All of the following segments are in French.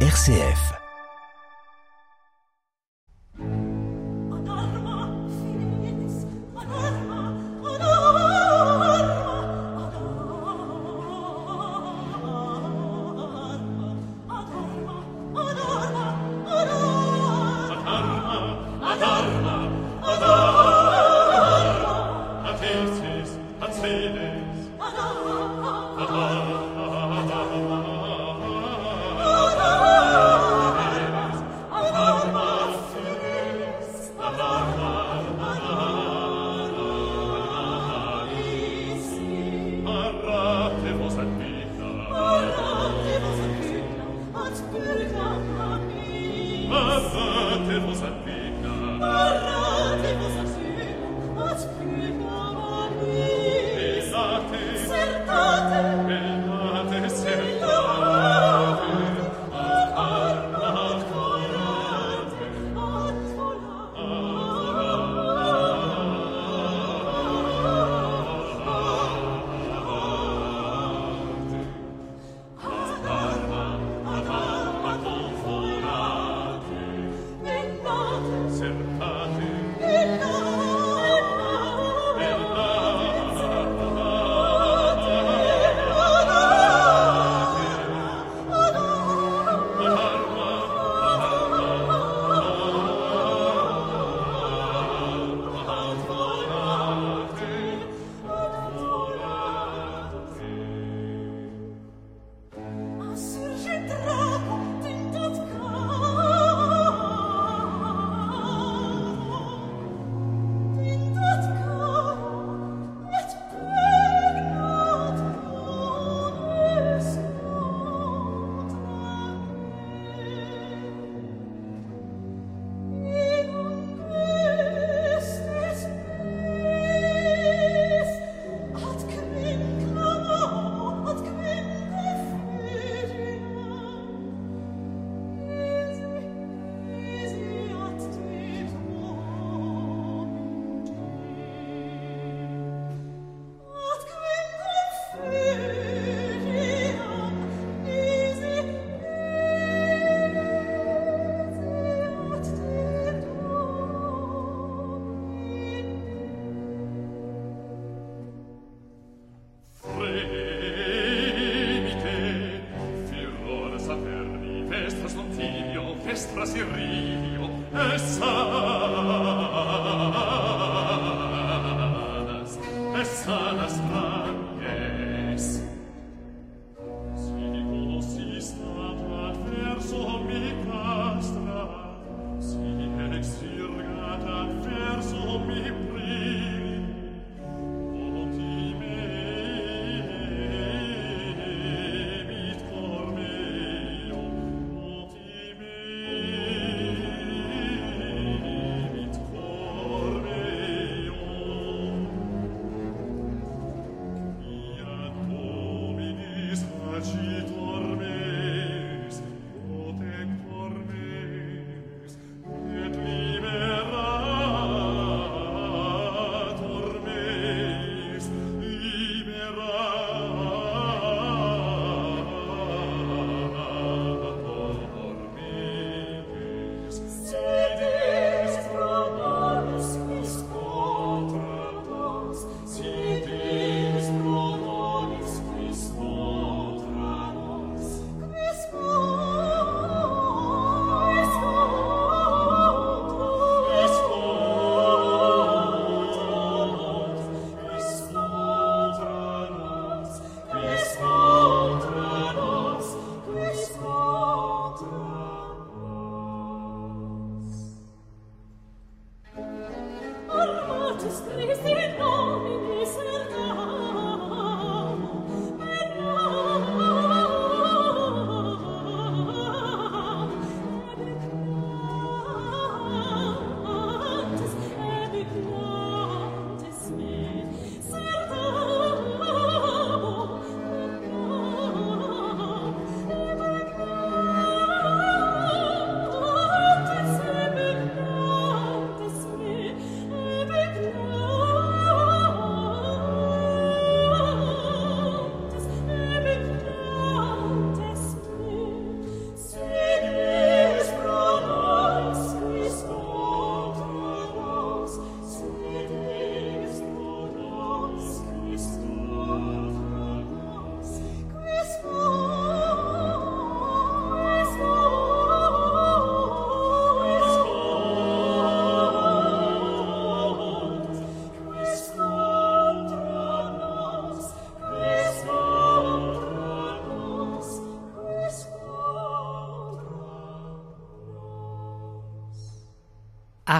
RCF.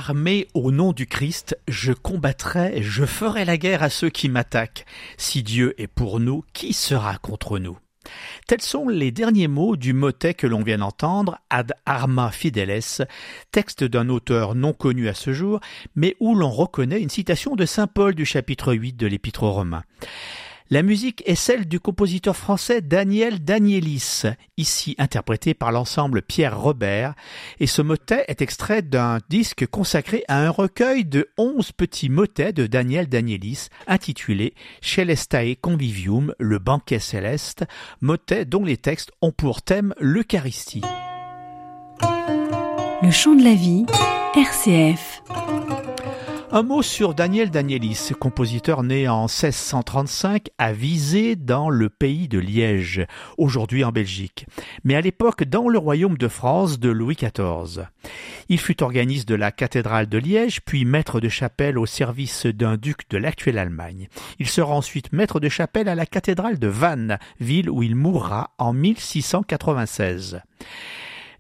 Armé au nom du Christ, je combattrai, je ferai la guerre à ceux qui m'attaquent. Si Dieu est pour nous, qui sera contre nous? Tels sont les derniers mots du motet que l'on vient d'entendre, Ad Arma Fideles, texte d'un auteur non connu à ce jour, mais où l'on reconnaît une citation de Saint Paul du chapitre 8 de l'Épître aux Romains. La musique est celle du compositeur français Daniel Danielis, ici interprété par l'ensemble Pierre Robert, et ce motet est extrait d'un disque consacré à un recueil de onze petits motets de Daniel Danielis, intitulé Celestae Convivium, le banquet céleste, motet dont les textes ont pour thème l'Eucharistie. Le chant de la vie, RCF. Un mot sur Daniel Danielis, compositeur né en 1635 à Visé dans le pays de Liège, aujourd'hui en Belgique, mais à l'époque dans le royaume de France de Louis XIV. Il fut organiste de la cathédrale de Liège, puis maître de chapelle au service d'un duc de l'actuelle Allemagne. Il sera ensuite maître de chapelle à la cathédrale de Vannes, ville où il mourra en 1696.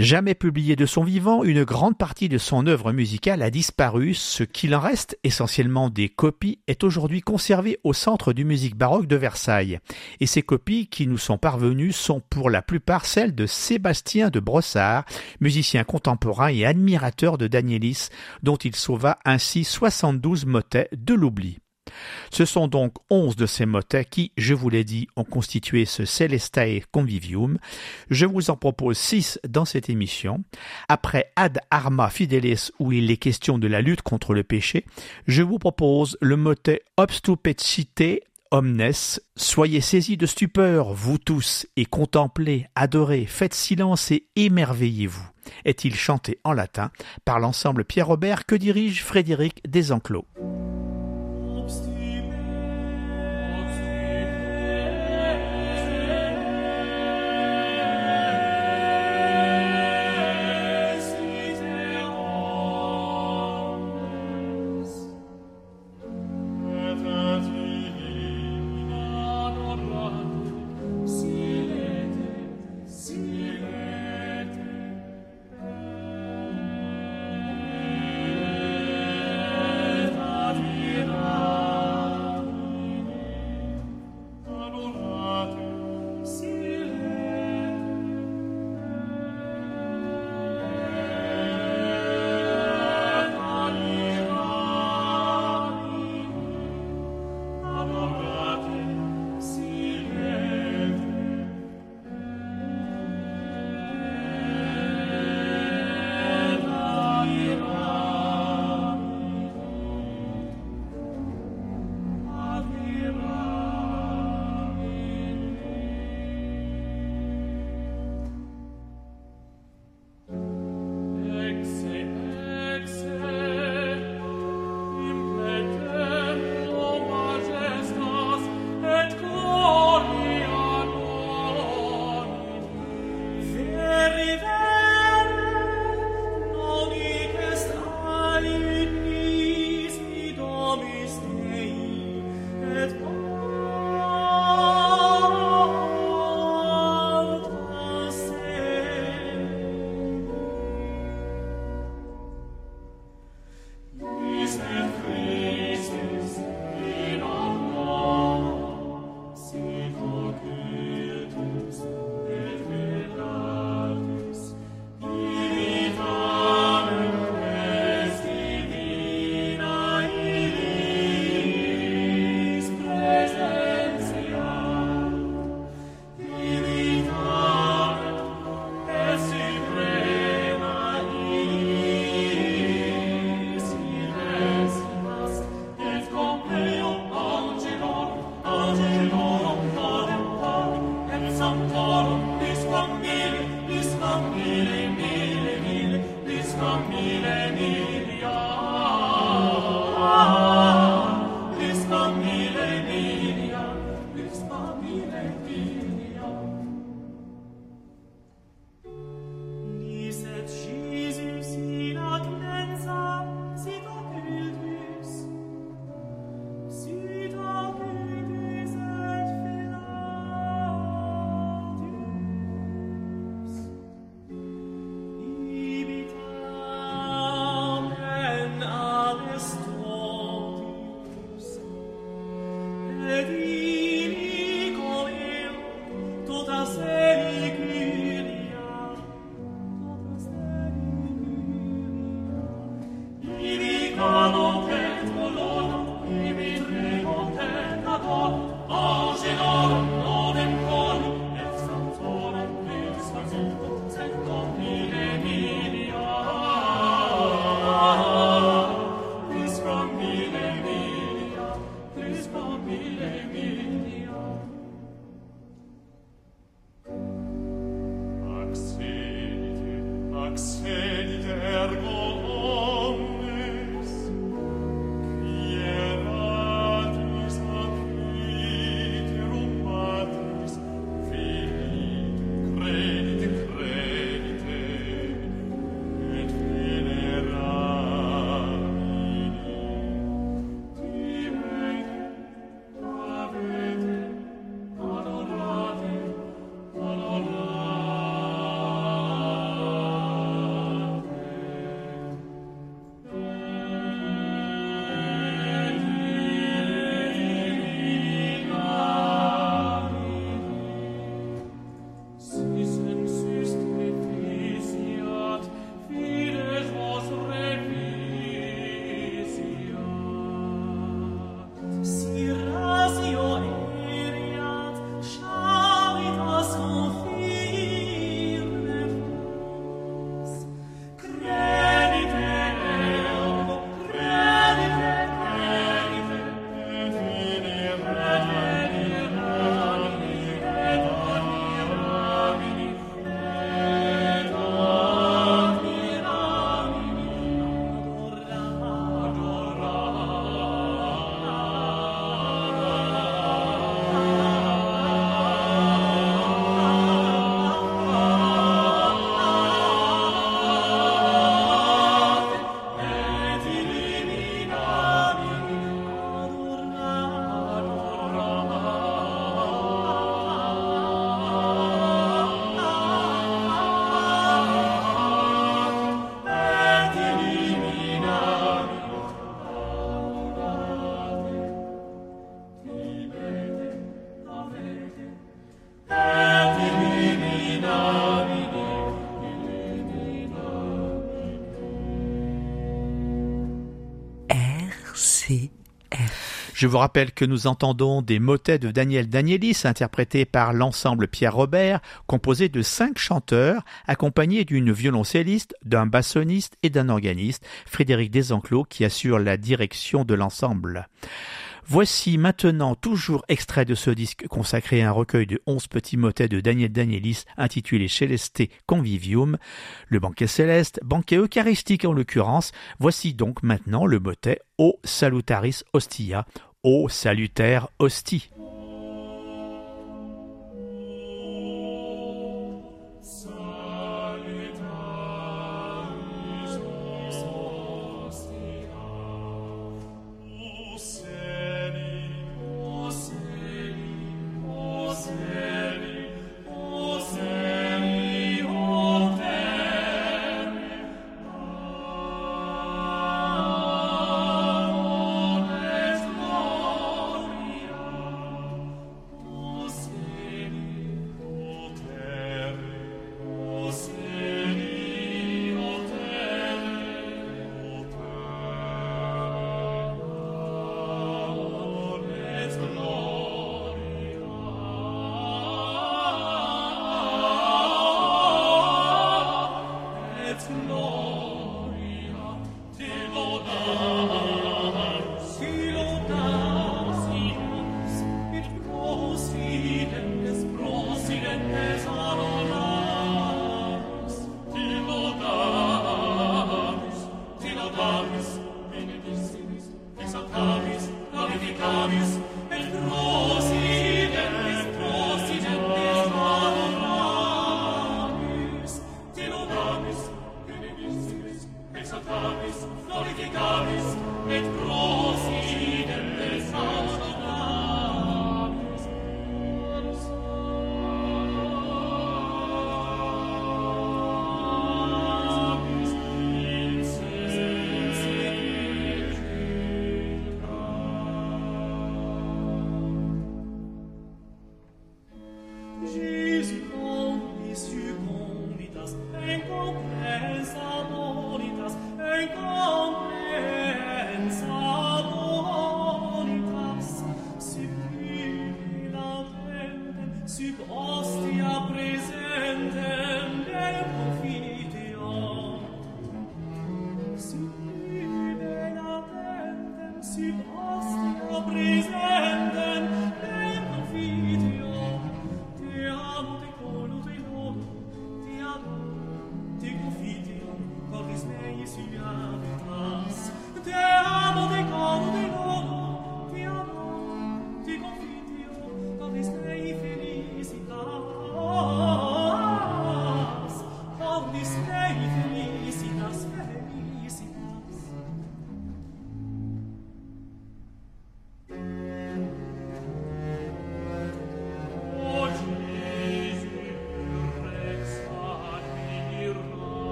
Jamais publié de son vivant, une grande partie de son œuvre musicale a disparu. Ce qu'il en reste, essentiellement des copies, est aujourd'hui conservé au Centre du musique baroque de Versailles. Et ces copies qui nous sont parvenues sont pour la plupart celles de Sébastien de Brossard, musicien contemporain et admirateur de Danielis, dont il sauva ainsi 72 motets de l'oubli. Ce sont donc onze de ces motets qui, je vous l'ai dit, ont constitué ce Celestae Convivium. Je vous en propose six dans cette émission. Après Ad Arma Fidelis, où il est question de la lutte contre le péché, je vous propose le motet Obstupecite Omnes, soyez saisis de stupeur, vous tous, et contemplez, adorez, faites silence et émerveillez-vous. Est-il chanté en latin par l'ensemble Pierre Robert que dirige Frédéric Desenclos. axeni ergo Je vous rappelle que nous entendons des motets de Daniel Danielis interprétés par l'ensemble Pierre Robert, composé de cinq chanteurs, accompagnés d'une violoncelliste, d'un bassoniste et d'un organiste, Frédéric Desenclos, qui assure la direction de l'ensemble. Voici maintenant toujours extrait de ce disque consacré à un recueil de onze petits motets de Daniel Danielis intitulé Celeste Convivium, le banquet céleste, banquet eucharistique en l'occurrence. Voici donc maintenant le motet O Salutaris Ostia, O salutaire hostie. Christ ne isiam us te amo de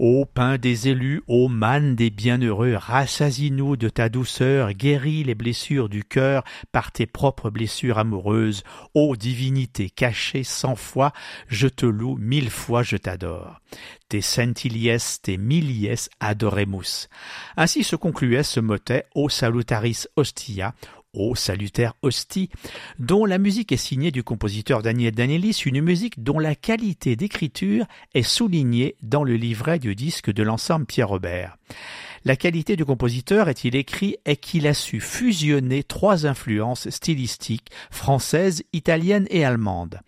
Ô pain des élus, ô manne des bienheureux, rassasie-nous de ta douceur, guéris les blessures du cœur par tes propres blessures amoureuses. Ô divinité cachée cent fois, je te loue, mille fois je t'adore. Tes centilies, tes milies adoremus. Ainsi se concluait ce motet O salutaris hostia, Ô salutaire hostie, dont la musique est signée du compositeur Daniel Danielis, une musique dont la qualité d'écriture est soulignée dans le livret du disque de l'ensemble Pierre Robert. La qualité du compositeur, est-il écrit, est qu'il a su fusionner trois influences stylistiques françaises, italiennes et allemandes.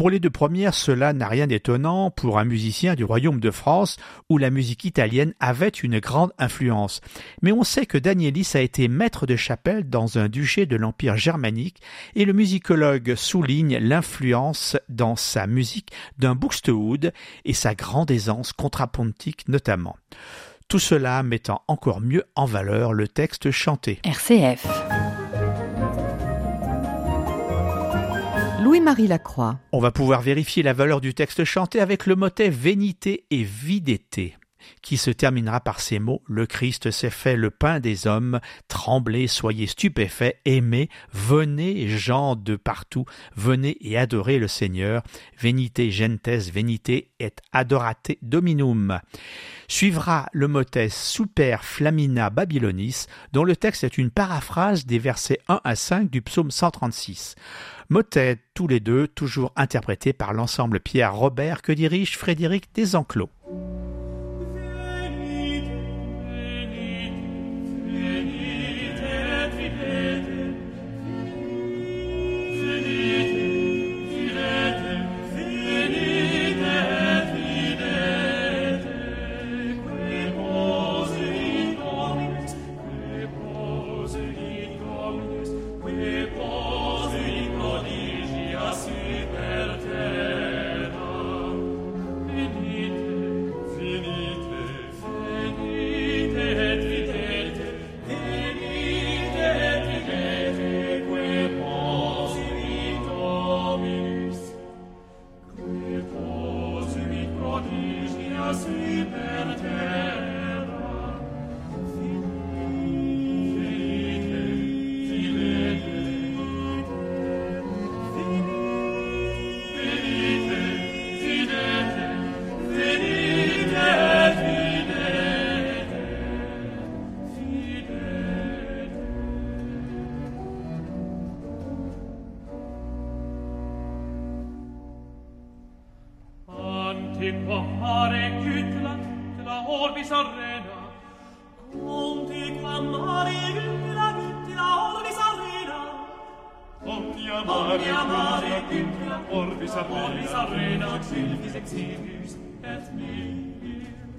Pour les deux premières, cela n'a rien d'étonnant pour un musicien du royaume de France où la musique italienne avait une grande influence. Mais on sait que Danielis a été maître de chapelle dans un duché de l'Empire germanique et le musicologue souligne l'influence dans sa musique d'un Buxtehude et sa grande aisance contrapontique notamment. Tout cela mettant encore mieux en valeur le texte chanté. RCF Louis-Marie Lacroix. On va pouvoir vérifier la valeur du texte chanté avec le motet vénité et vidété qui se terminera par ces mots Le Christ s'est fait le pain des hommes, tremblez, soyez stupéfaits, aimez, venez, gens de partout, venez et adorez le Seigneur. Venite gentes, venite et adorate dominum. Suivra le motet Super Flamina Babylonis, dont le texte est une paraphrase des versets 1 à 5 du psaume 136. Motet tous les deux, toujours interprétés par l'ensemble Pierre Robert que dirige Frédéric Desenclos. orbis arena conti quam mari vintila vintila orbis arena. Conti amari amari vintila orbis arena. orbis arena. Exilvis exilvis et mi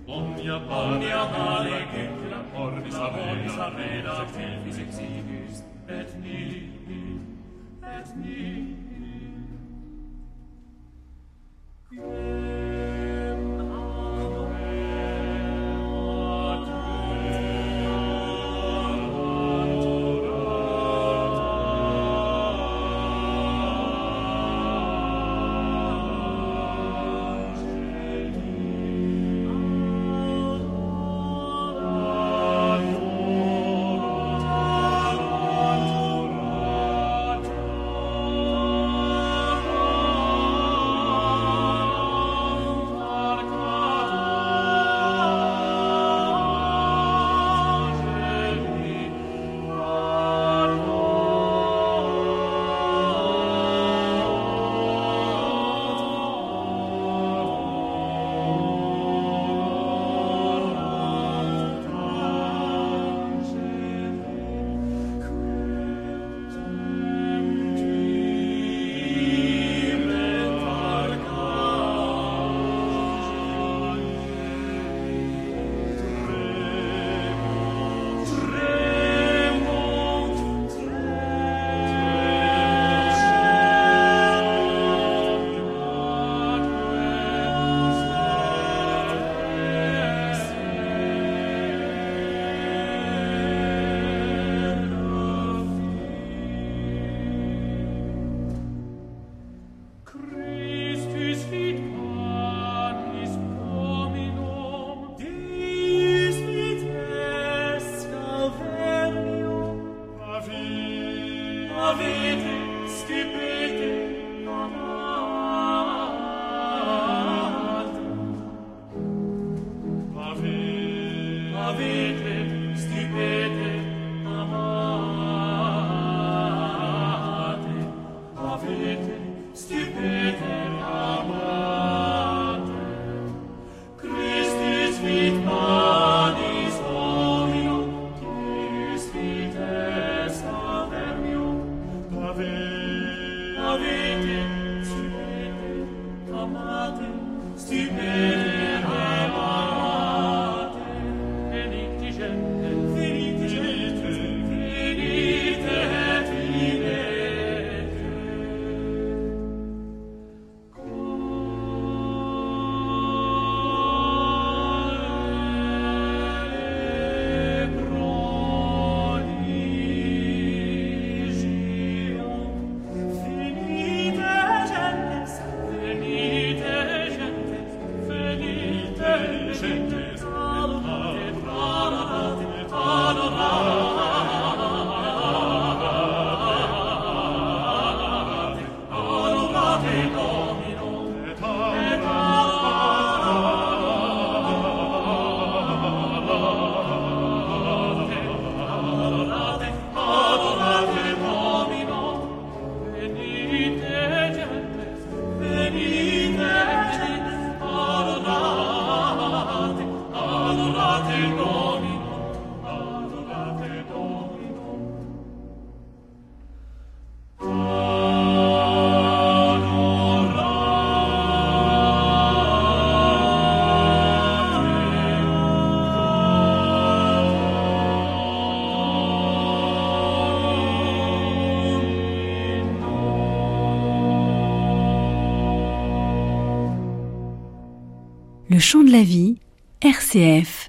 omnia omnia mari vintila orbis arena. exilvis exilvis et mi et mi Yeah. Chant de la vie, RCF.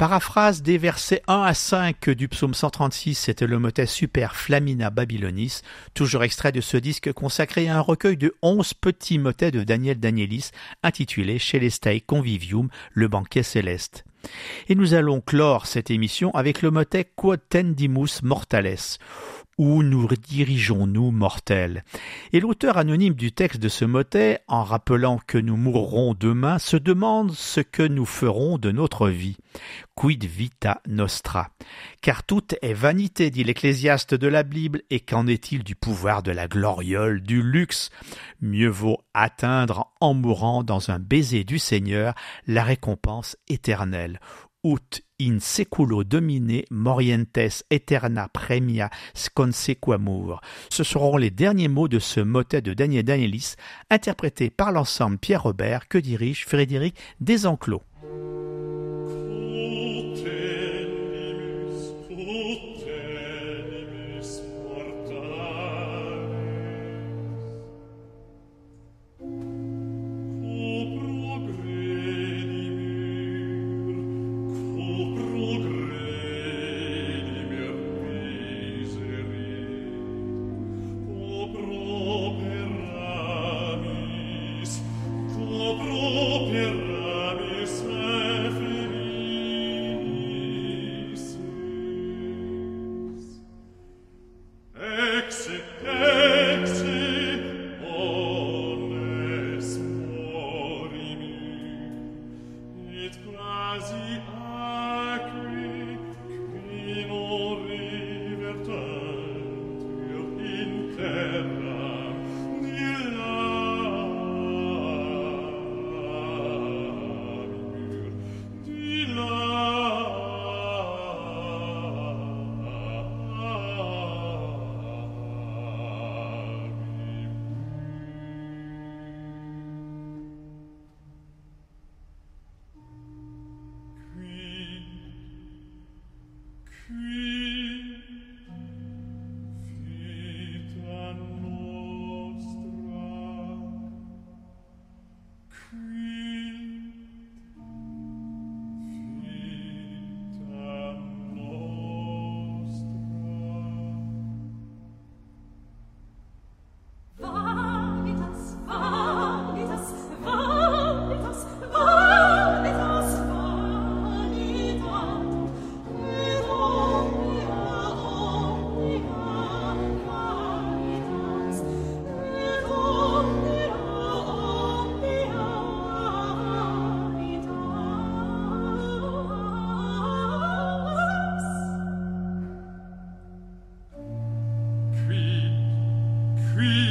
Paraphrase des versets 1 à 5 du psaume 136, c'était le motet Super Flamina Babylonis, toujours extrait de ce disque consacré à un recueil de 11 petits motets de Daniel Danielis intitulé Celestae Convivium, le banquet céleste. Et nous allons clore cette émission avec le motet Quod tendimus mortales, où nous dirigeons-nous, mortels? Et l'auteur anonyme du texte de ce motet, en rappelant que nous mourrons demain, se demande ce que nous ferons de notre vie. Quid vita nostra? Car tout est vanité, dit l'ecclésiaste de la Bible, et qu'en est-il du pouvoir de la gloriole, du luxe? Mieux vaut atteindre, en mourant dans un baiser du Seigneur, la récompense éternelle in seculo domine morientes eterna premia sconsequamur. Ce seront les derniers mots de ce motet de Daniel Danielis, interprété par l'ensemble Pierre Robert que dirige Frédéric Desenclos. puis